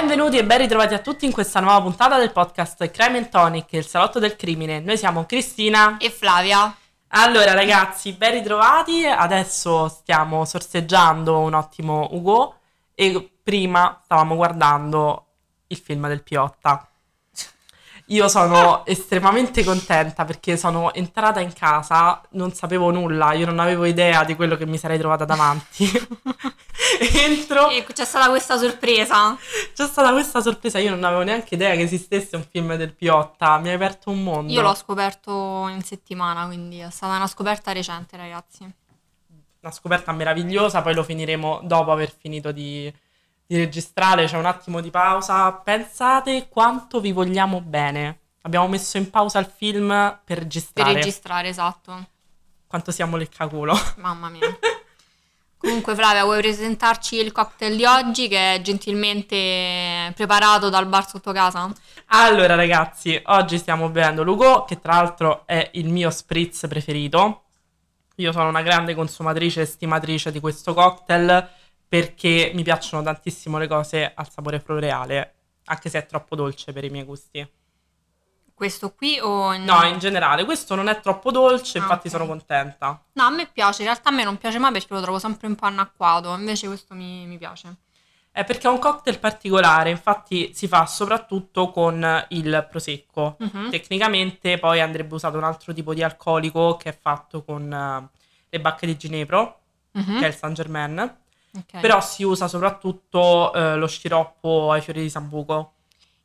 Benvenuti e ben ritrovati a tutti in questa nuova puntata del podcast Crime and Tonic, il salotto del crimine. Noi siamo Cristina e Flavia. Allora ragazzi, ben ritrovati. Adesso stiamo sorseggiando un ottimo Ugo e prima stavamo guardando il film del Piotta. Io sono estremamente contenta perché sono entrata in casa, non sapevo nulla, io non avevo idea di quello che mi sarei trovata davanti. Entro. E c'è stata questa sorpresa. C'è stata questa sorpresa, io non avevo neanche idea che esistesse un film del Piotta, mi hai aperto un mondo. Io l'ho scoperto in settimana, quindi è stata una scoperta recente, ragazzi. Una scoperta meravigliosa, poi lo finiremo dopo aver finito di di registrare, c'è un attimo di pausa. Pensate quanto vi vogliamo bene. Abbiamo messo in pausa il film per registrare. Per registrare, esatto. Quanto siamo leccaculo. Mamma mia. Comunque Flavia, vuoi presentarci il cocktail di oggi che è gentilmente preparato dal bar sotto casa? Allora ragazzi, oggi stiamo bevendo Lugo, che tra l'altro è il mio spritz preferito. Io sono una grande consumatrice e stimatrice di questo cocktail perché mi piacciono tantissimo le cose al sapore floreale, anche se è troppo dolce per i miei gusti. Questo qui o no? No, in generale, questo non è troppo dolce, ah, infatti okay. sono contenta. No, a me piace, in realtà a me non piace mai perché lo trovo sempre un po' annacquato, invece questo mi, mi piace. È perché è un cocktail particolare, infatti si fa soprattutto con il prosecco. Uh-huh. Tecnicamente poi andrebbe usato un altro tipo di alcolico che è fatto con uh, le bacche di ginepro, uh-huh. che è il Saint Germain. Okay. Però si usa soprattutto eh, lo sciroppo ai fiori di sambuco.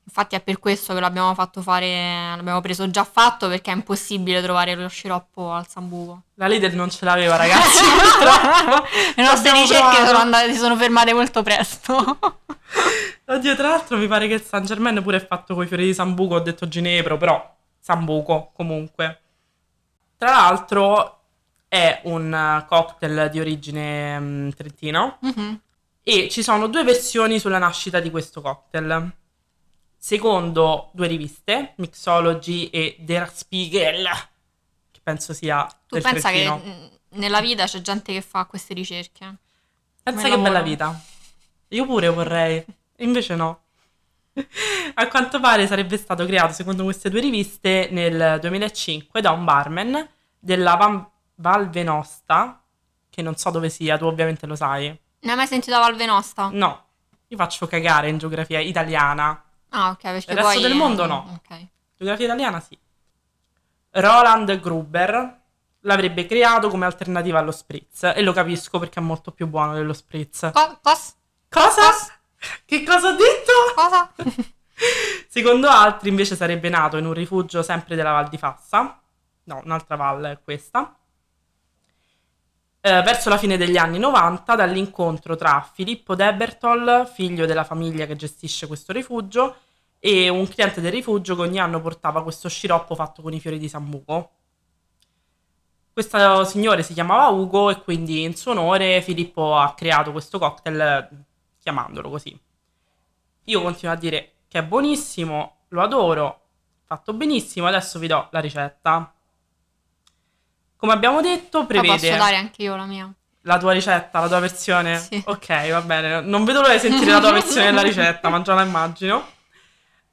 Infatti è per questo che l'abbiamo fatto fare, l'abbiamo preso già fatto perché è impossibile trovare lo sciroppo al sambuco. La Lidl non ce l'aveva ragazzi, Le nostre ricerche sono, andate, si sono fermate molto presto. Oddio, tra l'altro mi pare che San Germain pure è fatto con i fiori di sambuco, ho detto ginepro, però sambuco comunque. Tra l'altro è un eh, cocktail di origine um, trentino mm-hmm. e ci sono due versioni sulla nascita di questo cocktail. Secondo due riviste, Mixology e Der Spiegel, che penso sia Tu pensa Trentino. che mm, nella vita c'è gente che fa queste ricerche? Pensa che lavoro. bella vita. Io pure vorrei, invece no. A quanto pare sarebbe stato creato, secondo queste due riviste, nel 2005 da un barman della Van Val Venosta, che non so dove sia, tu ovviamente lo sai. Non hai mai sentito Val Venosta? No, io faccio cagare in geografia italiana. Ah, ok, perché Il resto del mondo no. Ok. Geografia italiana sì. Roland Gruber l'avrebbe creato come alternativa allo spritz e lo capisco perché è molto più buono dello spritz. Co- cos- cosa? Cos- che cosa ho detto? Cosa? Secondo altri invece sarebbe nato in un rifugio sempre della Val di Fassa. No, un'altra valle è questa eh, verso la fine degli anni 90 dall'incontro tra Filippo Debertol, figlio della famiglia che gestisce questo rifugio, e un cliente del rifugio che ogni anno portava questo sciroppo fatto con i fiori di sambuco. Questo signore si chiamava Ugo e quindi in suo onore Filippo ha creato questo cocktail chiamandolo così. Io continuo a dire che è buonissimo, lo adoro, fatto benissimo, adesso vi do la ricetta. Come abbiamo detto, prevede... Ma posso dare anche io la mia? La tua ricetta, la tua versione? Sì. Ok, va bene. Non vedo l'ora di sentire la tua versione della ricetta, ma già la immagino.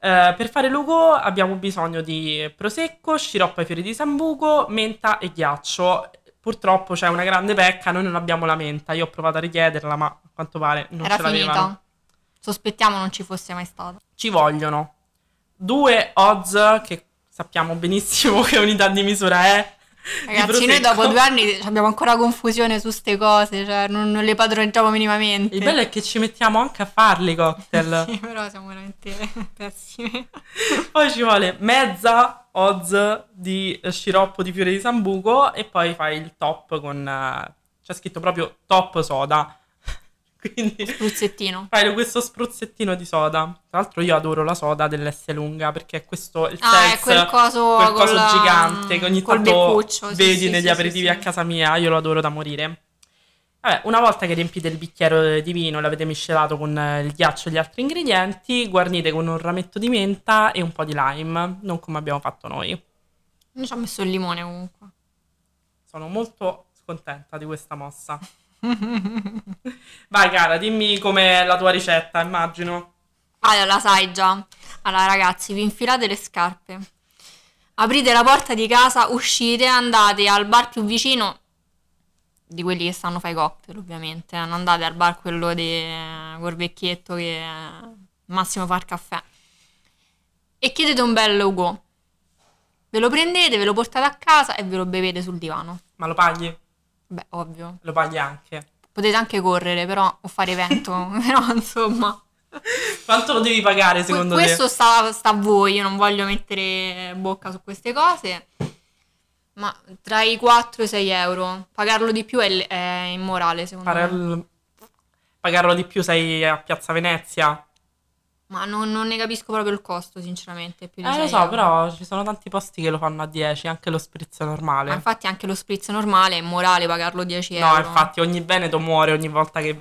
Uh, per fare l'ugo abbiamo bisogno di prosecco, sciroppo ai fiori di sambuco, menta e ghiaccio. Purtroppo c'è una grande pecca, noi non abbiamo la menta. Io ho provato a richiederla, ma a quanto pare non Era ce l'avevano. Finita. Sospettiamo non ci fosse mai stata. Ci vogliono due odds, che sappiamo benissimo che unità di misura è, Ragazzi, noi dopo due anni abbiamo ancora confusione su queste cose, cioè non, non, le padroneggiamo minimamente. Il bello è che ci mettiamo anche a farli i cocktail. sì, però siamo veramente pessimi. poi ci vuole mezza oz di sciroppo di fiore di sambuco e poi fai il top con... Uh, c'è scritto proprio top soda quindi spruzzettino. Fai questo spruzzettino di soda. Tra l'altro io adoro la soda dell'S lunga perché è questo il ah, seltz, è quel coso, quel coso la... gigante che ogni tanto vedi sì, negli sì, aperitivi sì, a casa mia, io lo adoro da morire. Vabbè, una volta che riempite il bicchiere di vino, l'avete miscelato con il ghiaccio e gli altri ingredienti, guarnite con un rametto di menta e un po' di lime, non come abbiamo fatto noi. Io ci ho messo il limone comunque. Sono molto scontenta di questa mossa. Vai cara, dimmi com'è la tua ricetta, immagino. Ah, la sai già. Allora, ragazzi, vi infilate le scarpe. Aprite la porta di casa, uscite, andate al bar più vicino di quelli che stanno fai cocktail, ovviamente. Non andate al bar quello di col vecchietto che massimo fa il caffè. E chiedete un bel logo. Ve lo prendete, ve lo portate a casa e ve lo bevete sul divano. Ma lo paghi? Beh, ovvio. Lo paghi anche. Potete anche correre, però, o fare evento, però insomma. Quanto lo devi pagare secondo Que- te? questo sta, sta a voi, io non voglio mettere bocca su queste cose. Ma tra i 4 e i 6 euro. Pagarlo di più è, è immorale, secondo Fare me. Pagarlo di più sei a Piazza Venezia? Ma non, non ne capisco proprio il costo, sinceramente. Più di Eh, lo 6 so, euro. però ci sono tanti posti che lo fanno a 10, anche lo spritz Ma normale. infatti anche lo spritz normale è immorale pagarlo 10 No, euro. infatti ogni veneto muore ogni volta che...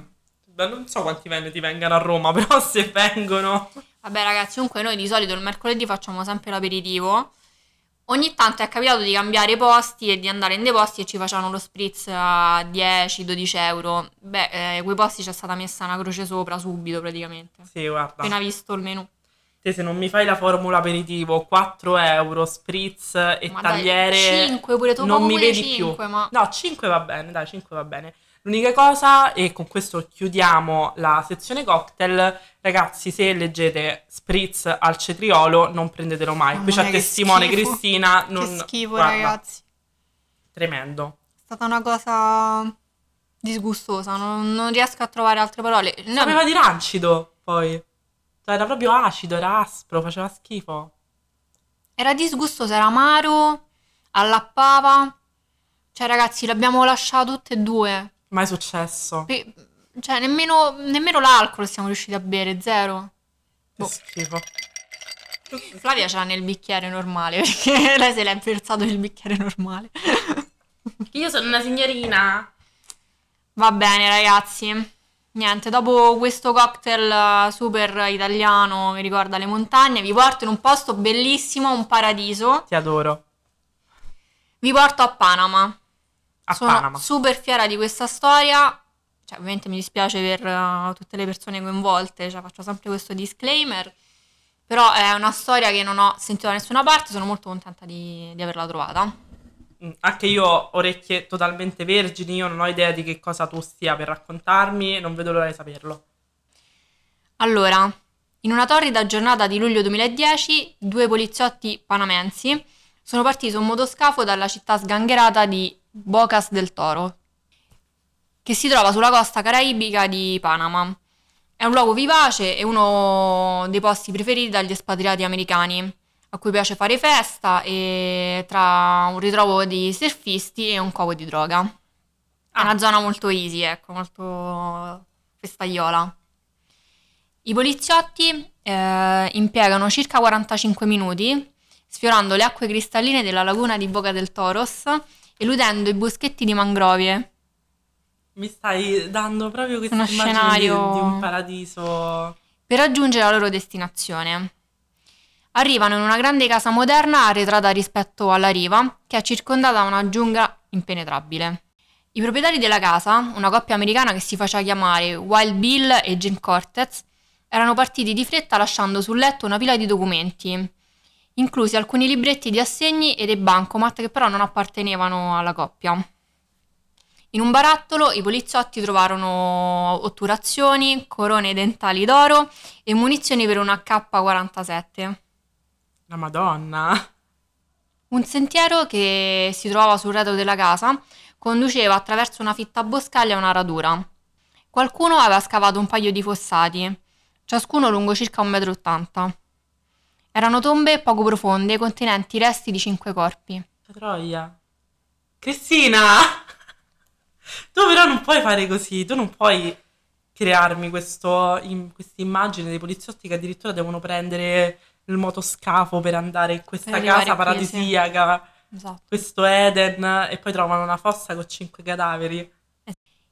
Beh, non so quanti veneti vengano a Roma, però se vengono... Vabbè ragazzi, comunque noi di solito il mercoledì facciamo sempre l'aperitivo. Ogni tanto è capitato di cambiare posti e di andare in dei posti e ci facevano lo spritz a 10-12 euro. Beh, eh, quei posti c'è stata messa una croce sopra subito praticamente. Sì, guarda. Appena visto il menù. Te se non mi fai la formula aperitivo, 4 euro, spritz e Ma dai, tagliere... 5 pure tu, non mi pure vedi 5, più. ma... No, 5 va bene, dai, 5 va bene. L'unica cosa, e con questo chiudiamo la sezione cocktail, ragazzi, se leggete spritz al cetriolo, non prendetelo mai. Qui Mamma c'è mia, che testimone schifo. Cristina, Che non... schifo guarda, ragazzi. Tremendo. È stata una cosa disgustosa, non, non riesco a trovare altre parole. No, Sapeva di rancido, poi. Cioè, era proprio acido, era aspro, faceva schifo. Era disgustoso, era amaro, allappava. Cioè ragazzi, l'abbiamo lasciato tutte e due. Mai successo. Pe- Cioè, nemmeno, nemmeno l'alcol siamo riusciti a bere, zero. Che Boh. schifo. Flavia ce l'ha nel bicchiere normale, perché lei se l'è versato nel bicchiere normale. Io sono una signorina. Va bene, ragazzi. Niente, dopo questo cocktail eh, super italiano che ricorda le montagne, vi porto in un posto bellissimo, un paradiso. Ti adoro. Vi porto a Panama. A Sono Panama. super fiera di questa storia. Cioè, ovviamente mi dispiace per eh, tutte le persone coinvolte, cioè, faccio sempre questo disclaimer. Però è una storia che non ho sentito da nessuna parte, sono molto contenta di, di averla trovata. Mm, Anche io ho orecchie totalmente vergini, io non ho idea di che cosa tu stia per raccontarmi, non vedo l'ora di saperlo. Allora, in una torrida giornata di luglio 2010, due poliziotti panamensi sono partiti su un motoscafo dalla città sgangherata di Bocas del Toro, che si trova sulla costa caraibica di Panama. È un luogo vivace e uno dei posti preferiti dagli espatriati americani, a cui piace fare festa e tra un ritrovo di surfisti e un covo di droga. È Ah. una zona molto easy, ecco, molto festaiola. I poliziotti eh, impiegano circa 45 minuti sfiorando le acque cristalline della laguna di Boca del Toros, eludendo i boschetti di mangrovie. Mi stai dando proprio Uno immagine di, scenario- di un paradiso. per raggiungere la loro destinazione. Arrivano in una grande casa moderna arretrata rispetto alla riva, che è circondata da una giungla impenetrabile. I proprietari della casa, una coppia americana che si faceva chiamare Wild Bill e Jane Cortez, erano partiti di fretta lasciando sul letto una pila di documenti, inclusi alcuni libretti di assegni e dei bancomat che però non appartenevano alla coppia. In un barattolo i poliziotti trovarono otturazioni, corone dentali d'oro e munizioni per una K-47. La Madonna. Un sentiero che si trovava sul retro della casa conduceva attraverso una fitta boscaglia a una radura. Qualcuno aveva scavato un paio di fossati, ciascuno lungo circa 1,80 m. Erano tombe poco profonde contenenti resti di cinque corpi. La troia. Cristina! Tu però non puoi fare così, tu non puoi crearmi questa immagine dei poliziotti che addirittura devono prendere il motoscafo per andare in questa Per casa qui, sì. paradisiaca, Esatto. questo Eden, e poi trovano una fossa con cinque cadaveri.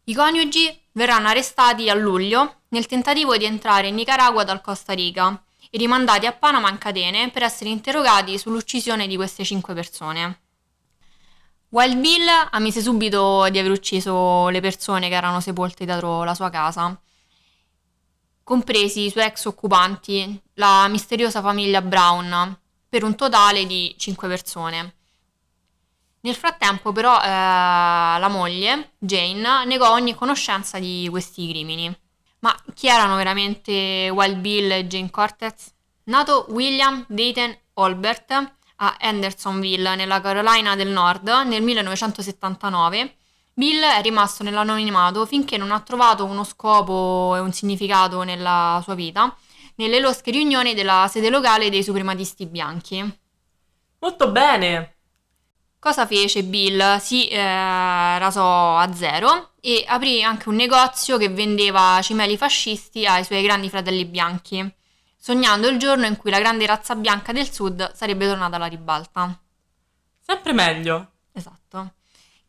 I coniugi verranno arrestati a luglio nel tentativo di entrare in Nicaragua dal Costa Rica e rimandati a Panama in catene per essere interrogati sull'uccisione di queste cinque persone. Wild Bill ammise subito di aver ucciso le persone che erano sepolte dietro la sua casa. compresi i suoi ex occupanti, la misteriosa famiglia Brown, per un totale di 5 persone. Nel frattempo, però, eh, la moglie, Jane, negò ogni conoscenza di questi crimini. Ma chi erano veramente Wild Bill e Jane Cortez? Nato William Dayton Olbert a Hendersonville, nella Carolina del Nord, nel 1979, Bill è rimasto nell'anonimato finché non ha trovato uno scopo e un significato nella sua vita nelle losche riunioni della sede locale dei suprematisti bianchi. Molto bene! Cosa fece Bill? Si eh, rasò a zero e aprì anche un negozio che vendeva cimeli fascisti ai suoi grandi fratelli bianchi, sognando il giorno in cui la grande razza bianca del sud sarebbe tornata alla ribalta. Sempre meglio. Esatto.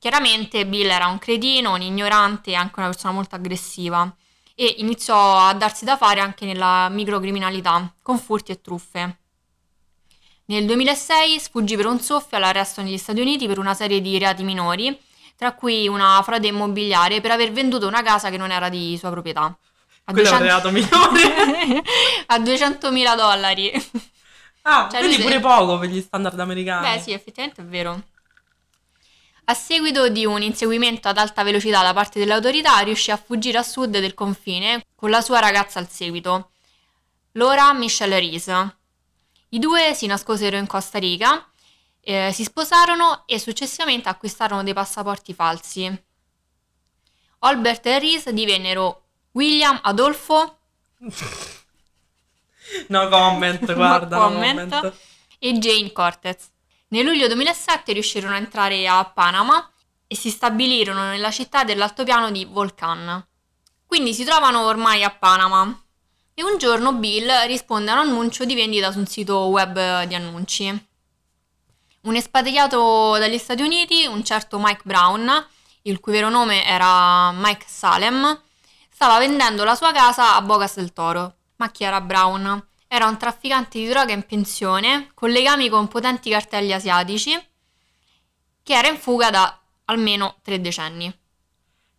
Chiaramente Bill era un cretino, un ignorante e anche una persona molto aggressiva e iniziò a darsi da fare anche nella microcriminalità, con furti e truffe. Nel 2006 sfuggì per un soffio all'arresto negli Stati Uniti per una serie di reati minori, tra cui una frode immobiliare per aver venduto una casa che non era di sua proprietà. A Quello 200... è un reato minore. a 200.000 dollari. Ah, cioè, quindi pure poco per gli standard americani. Beh sì, effettivamente è vero. A seguito di un inseguimento ad alta velocità da parte delle autorità, riuscì a fuggire a sud del confine con la sua ragazza al seguito, Laura Michelle Reese. I due si nascosero in Costa Rica, eh, si sposarono e successivamente acquistarono dei passaporti falsi. Albert e Reese divennero William Adolfo. no comment, guarda. no comment. comment. E Jane Cortez. Nel luglio 2007 riuscirono a entrare a Panama e si stabilirono nella città dell'altopiano di Volcan. Quindi si trovano ormai a Panama e un giorno Bill risponde a un annuncio di vendita su un sito web di annunci. Un espatriato dagli Stati Uniti, un certo Mike Brown, il cui vero nome era Mike Salem, stava vendendo la sua casa a Bocas del Toro. Ma chi era Brown? Era un trafficante di droga in pensione, con legami con potenti cartelli asiatici, che era in fuga da almeno tre decenni.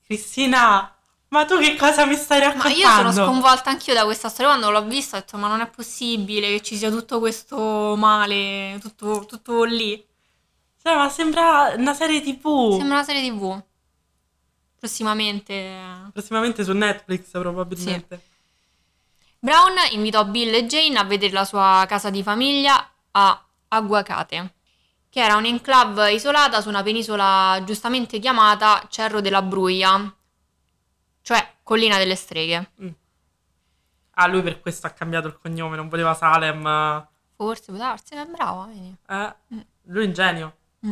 Cristina, ma tu che cosa mi stai raccontando? Ma io sono sconvolta anch'io da questa storia. Quando l'ho vista ho detto, ma non è possibile che ci sia tutto questo male, tutto, tutto lì. Cioè, ma sembra una serie tv. Sembra una serie tv. Prossimamente. Prossimamente su Netflix, probabilmente. Sì. Brown invitò Bill e Jane a vedere la sua casa di famiglia a Aguacate, che era un'enclave isolata su una penisola giustamente chiamata Cerro della Bruglia, cioè Collina delle Streghe. Mm. Ah, lui per questo ha cambiato il cognome, non voleva Salem. Forse, può darsi, è bravo. Vedi. Eh, mm. lui è un genio. Mm.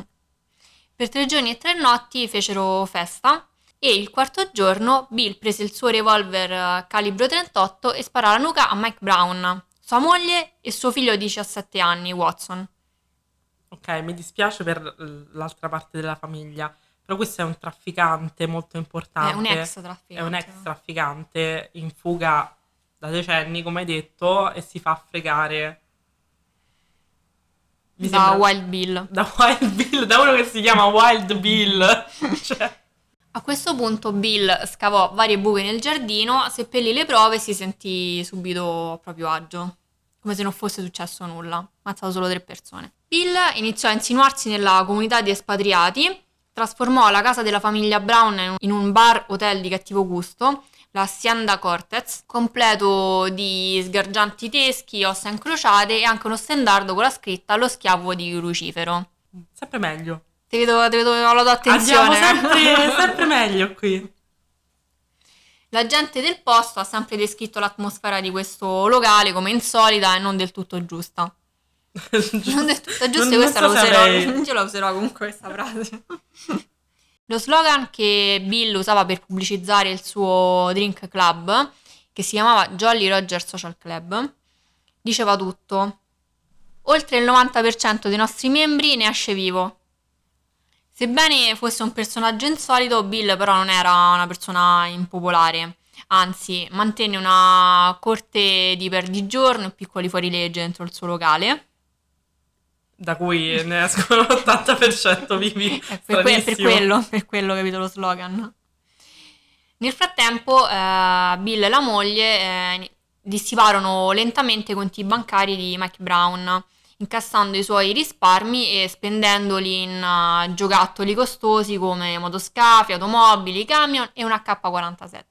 Per tre giorni e tre notti fecero festa e il quarto giorno Bill prese il suo revolver eh, calibro 38 e sparò alla nuca a Mike Brown, sua moglie e suo figlio di 17 anni, Watson. Ok, mi dispiace per l'altra parte della famiglia però questo è un trafficante molto importante. È un ex trafficante. È un ex trafficante in fuga da decenni, come hai detto, e si fa fregare. Mi da sembra... Wild Bill. Da Wild Bill, da uno che si chiama Wild Bill. cioè... A questo punto Bill scavò varie buche nel giardino, seppellì le prove e si sentì subito a proprio agio, come se non fosse successo nulla, ammazzato solo tre persone. Bill iniziò a insinuarsi nella comunità di espatriati trasformò la casa della famiglia Brown in un bar hotel di cattivo gusto, la Hacienda Cortez, completo di sgargianti teschi, ossa incrociate e anche uno stendardo con la scritta Lo schiavo di Lucifero. Sempre meglio. Ti vedo, ti vedo alla tua attenzione. Andiamo sempre, sempre meglio qui. La gente del posto ha sempre descritto l'atmosfera di questo locale come insolita e non del tutto giusta. Non del tutto giusto, non, questa non so la userò. Io la userò comunque questa frase. Lo slogan che Bill usava per pubblicizzare il suo drink club, che si chiamava Jolly Roger Social Club, diceva tutto. Oltre il 90% dei nostri membri ne esce vivo. Sebbene fosse un personaggio insolito, Bill però non era una persona impopolare. Anzi, mantenne una corte di perdigiorno e piccoli fuorilegge dentro il suo locale da cui ne escono l'80% vivi. È per, que- per, quello, per quello capito lo slogan. Nel frattempo, eh, Bill e la moglie eh, dissiparono lentamente i conti bancari di Mike Brown, incassando i suoi risparmi e spendendoli in uh, giocattoli costosi come motoscafi, automobili, camion e un AK-47.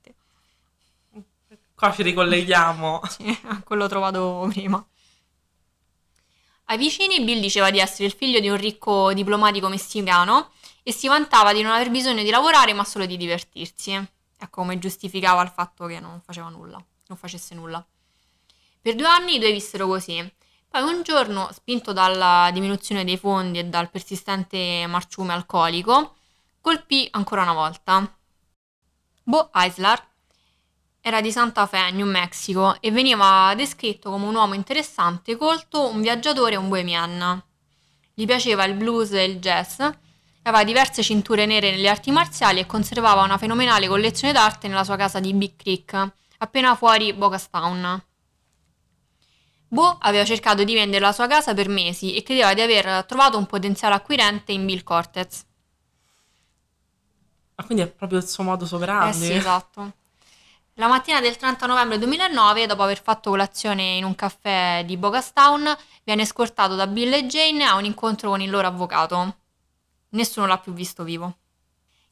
Qua ci ricolleghiamo. Sì, a quello trovato prima. Ai vicini Bill diceva di essere il figlio di un ricco diplomatico messicano e si vantava di non aver bisogno di lavorare ma solo di divertirsi. Ecco come giustificava il fatto che non faceva nulla, non facesse nulla. Per due anni i due vissero così. Poi un giorno, spinto dalla diminuzione dei fondi e dal persistente marciume alcolico, colpì ancora una volta. Bo Eisler era di Santa Fe, New Mexico, e veniva descritto come un uomo interessante, colto, un viaggiatore e un bohemian. Gli piaceva il blues e il jazz, aveva diverse cinture nere nelle arti marziali e conservava una fenomenale collezione d'arte nella sua casa di Big Creek, appena fuori Bogastown. Bo aveva cercato di vendere la sua casa per mesi e credeva di aver trovato un potenziale acquirente in Bill Cortez. Ah, quindi è proprio il suo modo operandi? Eh sì, esatto. La mattina del 30 novembre 2009, dopo aver fatto colazione in un caffè di Bogastown, viene scortato da Bill e Jane a un incontro con il loro avvocato. Nessuno l'ha più visto vivo.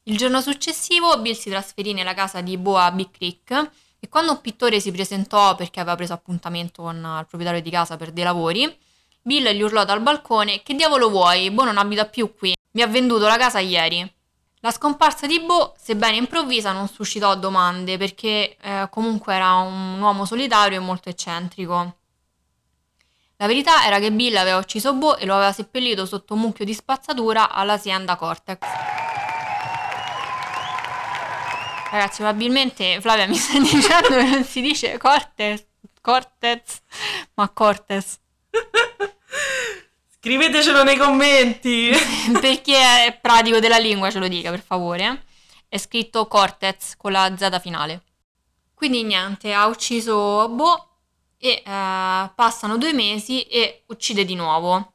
Il giorno successivo Bill si trasferì nella casa di Bo a Big Creek e quando un pittore si presentò perché aveva preso appuntamento con il proprietario di casa per dei lavori, Bill gli urlò dal balcone che diavolo vuoi, Bo non abita più qui, mi ha venduto la casa ieri. La scomparsa di Bo, sebbene improvvisa, non suscitò domande perché eh, comunque era un uomo solitario e molto eccentrico. La verità era che Bill aveva ucciso Bo e lo aveva seppellito sotto un mucchio di spazzatura all'azienda Cortex. Ragazzi, probabilmente Flavia mi sta dicendo che non si dice Cortez, Cortez, ma Cortez. Scrivetecelo nei commenti. Perché è pratico della lingua, ce lo dica per favore. È scritto Cortez con la Z finale. Quindi niente, ha ucciso Bo e eh, passano due mesi e uccide di nuovo.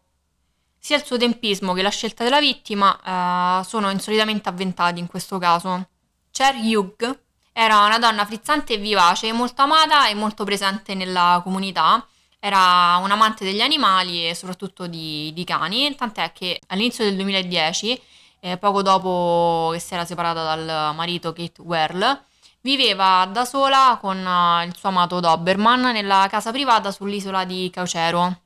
Sia il suo tempismo che la scelta della vittima eh, sono insolitamente avventati in questo caso. Cher Hugh era una donna frizzante e vivace, molto amata e molto presente nella comunità. Era un amante degli animali e soprattutto di, di cani, tant'è che all'inizio del 2010, eh, poco dopo che si era separata dal marito Kate Werl, viveva da sola con uh, il suo amato Doberman nella casa privata sull'isola di Caucero,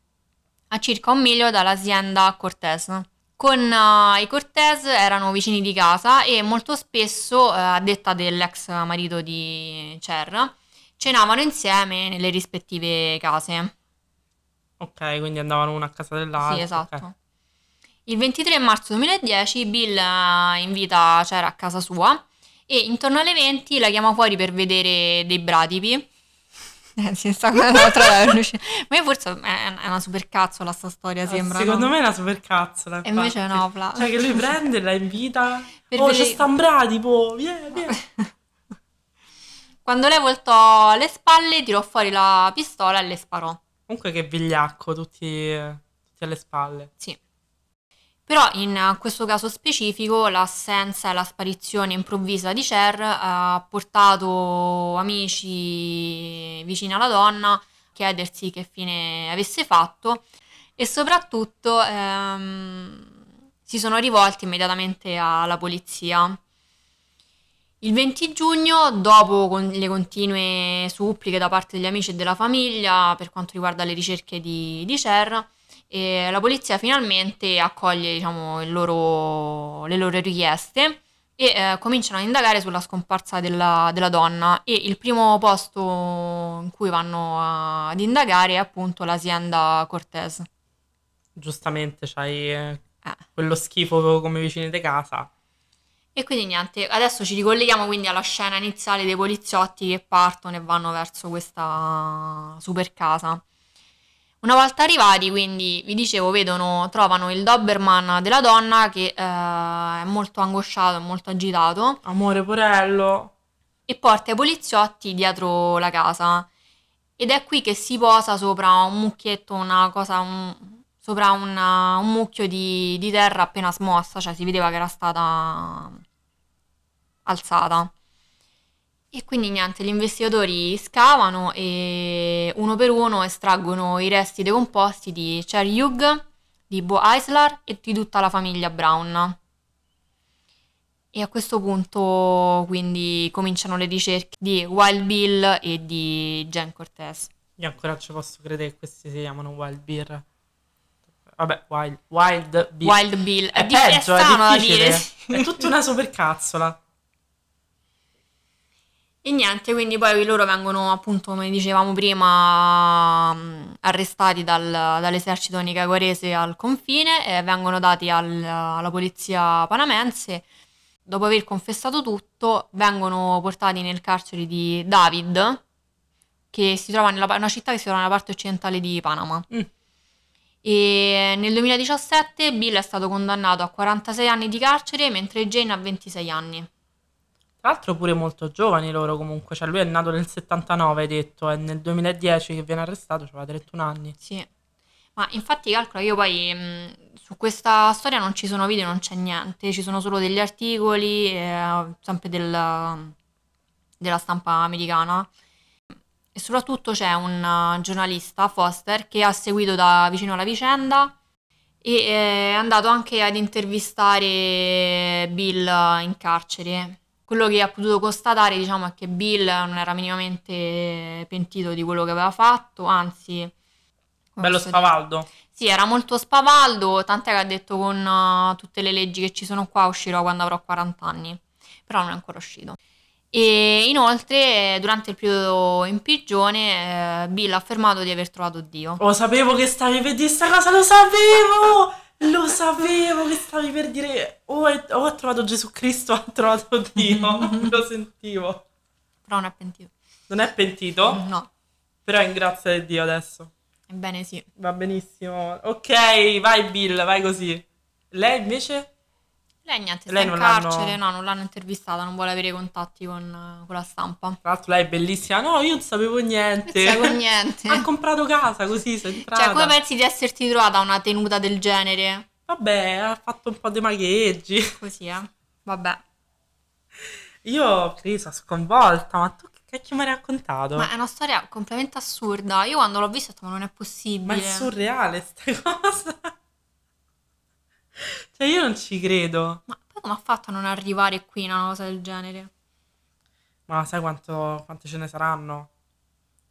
a circa un miglio dall'azienda Cortez. Con uh, i Cortez erano vicini di casa e molto spesso, uh, a detta dell'ex marito di Cher, cenavano insieme nelle rispettive case. Ok, quindi andavano uno a casa dell'altro. Sì, esatto. ok. Il 23 marzo 2010 Bill eh, invita Cher a casa sua e intorno alle 20 la chiama fuori per vedere dei bradipi. Eh, si sta guardando tra la luce. Ma io forse è una supercazzola sta storia, sembra. Secondo no? me è una supercazzola. E invece infatti. no, Fla. Cioè che lui prende e la invita. Per oh, vedere- c'è sta un bradipo, vieni, vieni. Quando lei voltò le spalle, tirò fuori la pistola e le sparò. Comunque che vigliacco, tutti, tutti alle spalle. Sì. Però in eh, questo caso specifico l'assenza e la sparizione improvvisa di Cher ha portato amici vicini alla donna a chiedersi che fine avesse fatto e soprattutto ehm, si sono rivolti immediatamente alla polizia. Il 20 giugno, dopo con- le continue suppliche da parte degli amici e della famiglia per quanto riguarda le ricerche di, di Cher, e la polizia finalmente accoglie diciamo, il loro- le loro richieste e eh, cominciano a indagare sulla scomparsa della, della donna e il primo posto in cui vanno a- ad indagare è appunto l'azienda Cortez. Giustamente c'hai eh, Eh. quello schifo come vicini di casa. E quindi niente, adesso ci ricolleghiamo quindi alla scena iniziale dei poliziotti che partono e vanno verso questa super casa. Una volta arrivati, quindi, vi dicevo, vedono, trovano il Doberman della donna che eh, è molto angosciato, molto agitato Amore, porello. e porta i poliziotti dietro la casa. Ed è qui che si posa sopra un mucchietto, una cosa, un- sopra una- un mucchio di, di terra appena smossa, cioè si vedeva che era stata alzata. E quindi niente, gli investigatori scavano e uno per uno estraggono i resti decomposti di Cherry Hugh, di Bo Eisler e di tutta la famiglia Brown. E a questo punto quindi cominciano le ricerche di Wild Bill e di Jen Cortez. Io ancora ci posso credere che questi si chiamano Wild Beer. Vabbè, Wild, wild Beer. Wild Bill. È, di- peggio, è strano da dire. È tutta una supercazzola. E niente, quindi poi loro vengono appunto, come dicevamo prima, mh, arrestati dal- dall'esercito nicaragüese al confine e vengono dati al- alla polizia panamense. Dopo aver confessato tutto, vengono portati nel carcere di David, che si trova nella, una città che si trova nella parte occidentale di Panama. Mm. E nel 2017 Bill è stato condannato a 46 anni di carcere, mentre Jane a 26 anni. Tra l'altro pure molto giovani loro comunque, cioè lui è nato nel 79 hai detto, e nel 2010 che viene arrestato aveva 31 anni. Sì, ma infatti calcola, io poi mh, su questa storia non ci sono video, non c'è niente, ci sono solo degli articoli, eh, sempre del- della stampa americana. E soprattutto c'è un uh, giornalista, Foster, che ha seguito da vicino la vicenda e eh, è andato anche ad intervistare Bill in carcere. Quello che ha potuto constatare, diciamo, è che Bill non era minimamente pentito di quello che aveva fatto, anzi... Bello dire? spavaldo. Sì, era molto spavaldo, tant'è che ha detto con uh, tutte le leggi che ci sono qua uscirò quando avrò 40 anni, però non è ancora uscito. E inoltre, durante il periodo in prigione, eh, Bill ha affermato di aver trovato Dio. Oh, sapevo che stavi per dire sta cosa, lo sapevo! Lo sapevo che stavi per dire. Oh, è- oh, ho trovato Gesù Cristo, ho trovato Dio. lo sentivo. Però non è pentito. Non è pentito, No, però è in grazia di Dio adesso. ebbene sì. Va benissimo. Ok, vai Bill, vai così. Lei invece? Lei niente, sta Lei in non l'hanno- carcere, no, non l'hanno intervistata, non vuole avere contatti con, con la stampa. Tra l'altro lei è bellissima. No, io non sapevo niente. Non con niente. ha comprato casa così, sei entrata. Cioè, come pensi di esserti trovata una tenuta del genere? Vabbè, ha fatto un po' di magheggi. Così, eh? Vabbè. Io, Crisa, sconvolta. Ma tu che cacchio mi hai raccontato? Ma è una storia completamente assurda. Io quando l'ho vista ho detto, ma non è Ma possibile. è surreale sta cosa. Cioè, io non ci credo. Ma poi come ha fatto a non arrivare qui una cosa del genere? Ma sai quanto, quante ce ne saranno?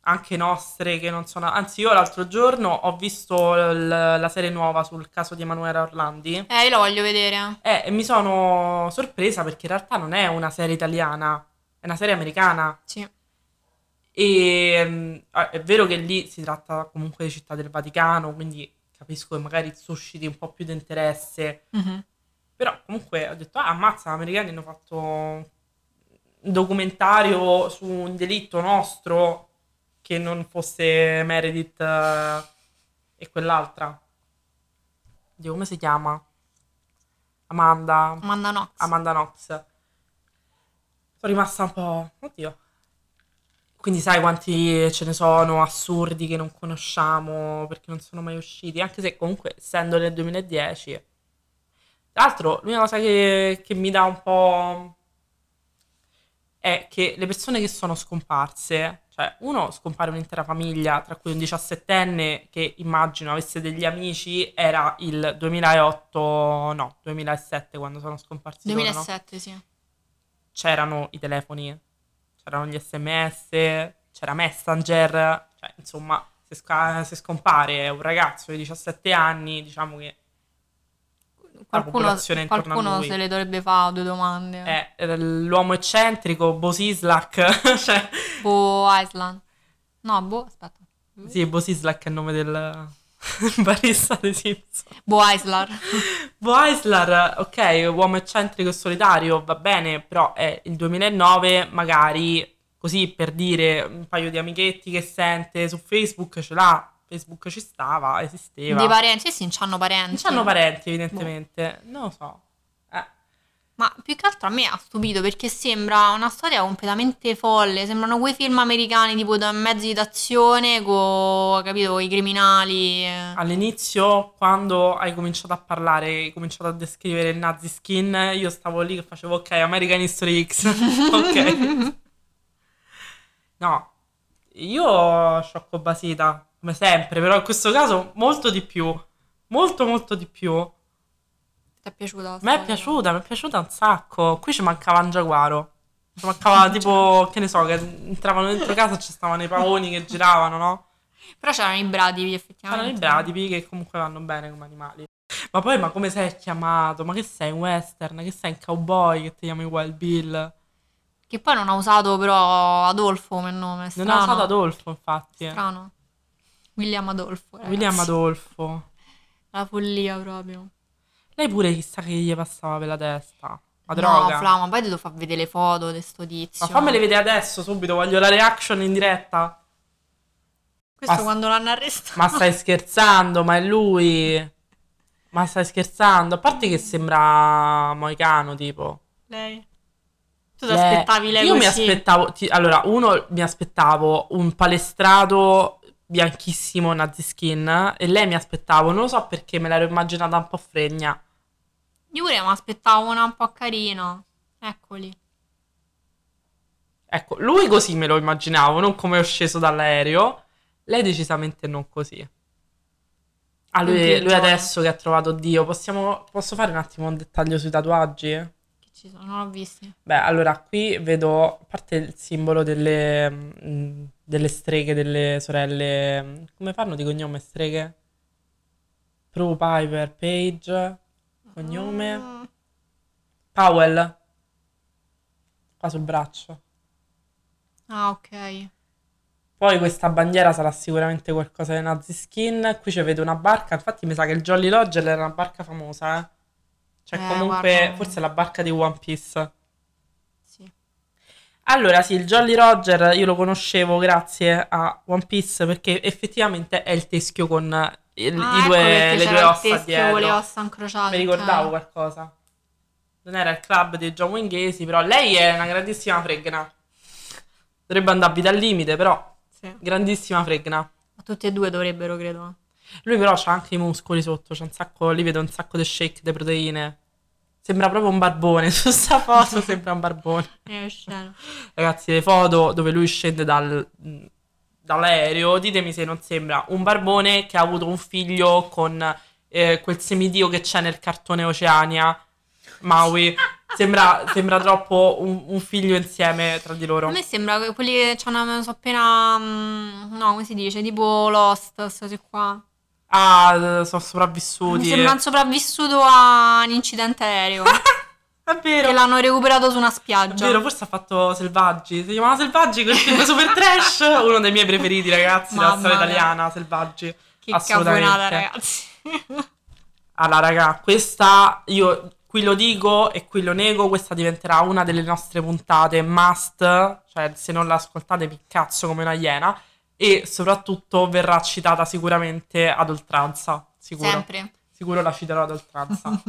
Anche nostre che non sono... Anzi, io l'altro giorno ho visto l- la serie nuova sul caso di Emanuela Orlandi. Eh, la voglio vedere. Eh, e mi sono sorpresa perché in realtà non è una serie italiana, è una serie americana. Sì. E mm, ah, è vero che lì si tratta comunque di città del Vaticano, quindi capisco che magari susciti un po' più di interesse. Mhm. Però comunque ho detto, ah, ammazza, gli americani hanno fatto un documentario su un delitto nostro che non fosse Meredith eh, e quell'altra. Dio, come si chiama? Amanda. Amanda Knox. Amanda Knox. Sono rimasta un po'... Oddio. Quindi sai quanti ce ne sono assurdi che non conosciamo perché non sono mai usciti, anche se comunque essendo nel 2010. Tra l'altro, l'unica cosa che, che mi dà un po' è che le persone che sono scomparse, cioè uno scompare un'intera famiglia, tra cui un 17enne che immagino avesse degli amici, era il 2008, no, 2007 quando sono scomparsi loro, no? 2007, sì. c'erano i telefoni, c'erano gli sms, c'era Messenger, cioè insomma se, sca- se scompare un ragazzo di 17 anni diciamo che Qualcuno, popolazione intorno a qualcuno se le dovrebbe fare due domande. è eh, l'uomo eccentrico, Bosislak, cioè Bo Island. No, Bo, aspetta. sì Bosislak è il nome del barista dei Simpson. Bo Islar. Bo Eisler, ok, uomo eccentrico e solitario, va bene, però è il 2009, magari così per dire un paio di amichetti che sente su Facebook ce l'ha, Facebook ci stava, esisteva. Di parenti, sì, sì, c'hanno parenti. Non c'hanno parenti, evidentemente, non lo so. Ma più che altro a me ha stupito perché sembra una storia completamente folle. Sembrano quei film americani tipo da mezzi d'azione con, capito, i criminali. all'inizio, quando hai cominciato a parlare, hai cominciato a descrivere il nazi skin, io stavo lì che facevo, ok, American History X, ok. No, io sciocco basita, come sempre, però in questo caso molto di più. Molto, molto di più. Ti è piaciuta? la me è piaciuta, mi è piaciuta un sacco. Qui ci mancava un giaguaro. Ci mancava tipo, che ne so, che entravano dentro casa e ci stavano i pavoni che giravano, no? Però c'erano i bradipi, effettivamente. C'erano i bradipi che comunque vanno bene come animali. Ma poi, ma come sei chiamato? Ma che sei un western? Che sei un cowboy che ti chiami Wild Bill? Che poi non ha usato però Adolfo come nome. Non Strano. ha usato Adolfo, infatti. Strano. William Adolfo. ragazzi. William Adolfo. La follia proprio. Lei pure chissà che gli passava per la testa. La No, droga. Fla, ma poi devo far vedere le foto di sto tizio. Ma fammele vedere adesso, subito. Voglio la reaction in diretta. Questo Ma- quando l'hanno arrestato. Ma stai scherzando? Ma è lui? Ma stai scherzando? A parte che sembra moicano, tipo. Lei. Tu ti Lei- aspettavi lei Io così? mi aspettavo... ti- allora, uno, mi aspettavo un palestrato bianchissimo nazi skin e lei mi aspettavo, non lo so perché me l'ero immaginata un po' fregna. Io pure mi aspettavo una un po' carina. Eccoli. Ecco, lui così me lo immaginavo, non come ho sceso dall'aereo. Lei decisamente non così. Ah, lui, lui adesso che ha trovato Dio, possiamo, posso fare un attimo un dettaglio sui tatuaggi? Che ci sono? Non l'ho visti. Beh, allora qui vedo, a parte il simbolo delle, mm, delle streghe, delle sorelle, mm, come fanno di cognome streghe? Prue, Piper, Page, cognome, Mm. Powell, qua sul braccio. Ah, ok. Poi questa bandiera sarà sicuramente qualcosa di nazi skin. Qui ci vedo una barca. Infatti, mi sa che il Jolly Roger era una barca famosa, eh. Cioè, Eh, comunque, guarda. forse è la barca di One Piece. Sì. Allora, sì, il Jolly Roger io lo conoscevo grazie a One Piece perché effettivamente è il teschio con il- Ah, i ecco due, le due ossa teschio dietro. le ossa incrociate. Mi ricordavo qualcosa. Non era il club di John Wayne Gacy, però lei è una grandissima fregna. Dovrebbe andarvi dal limite, però Sì. grandissima fregna. Ma tutti e due dovrebbero, credo. Lui però c'ha anche i muscoli sotto, c'ha un sacco, lì vedo un sacco di shake di proteine. Sembra proprio un barbone, su sta foto sembra un barbone. Sceno. Ragazzi, le foto dove lui scende dal- dall'aereo, ditemi se non sembra un barbone che ha avuto un figlio con eh, quel semidio che c'è nel cartone Oceania, Maui. Sembra, sembra troppo un, un figlio insieme tra di loro. A me sembra che quelli che c'hanno so appena. mm, no, come si dice? Tipo Lost, questi qua. Ah, sono Mi sopravvissuti. sembra un sopravvissuto a un incidente aereo. È vero. che l'hanno recuperato su una È spiaggia. vero, forse ha fatto Selvaggi. Si chiamava Selvaggi quel film super trash. Uno dei miei preferiti, ragazzi, della storia italiana. Selvaggi. Che caponata, ragazzi. Allora, raga, questa io qui lo dico e qui lo nego. Questa diventerà una delle nostre puntate must. Cioè, se non la ascoltate, vi cazzo come una iena. E soprattutto verrà citata sicuramente ad oltranza. Sicuro. Sempre. Sicuro la citerò ad oltranza.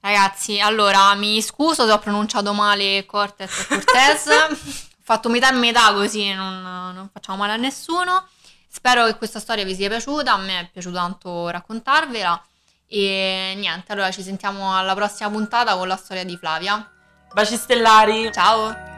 Ragazzi, allora mi scuso se ho pronunciato male Cortez e Cortez. ho fatto metà e metà così non, non facciamo male a nessuno. Spero che questa storia vi sia piaciuta. A me è piaciuto tanto raccontarvela. E niente, allora ci sentiamo alla prossima puntata con la storia di Flavia. Baci stellari. Ciao!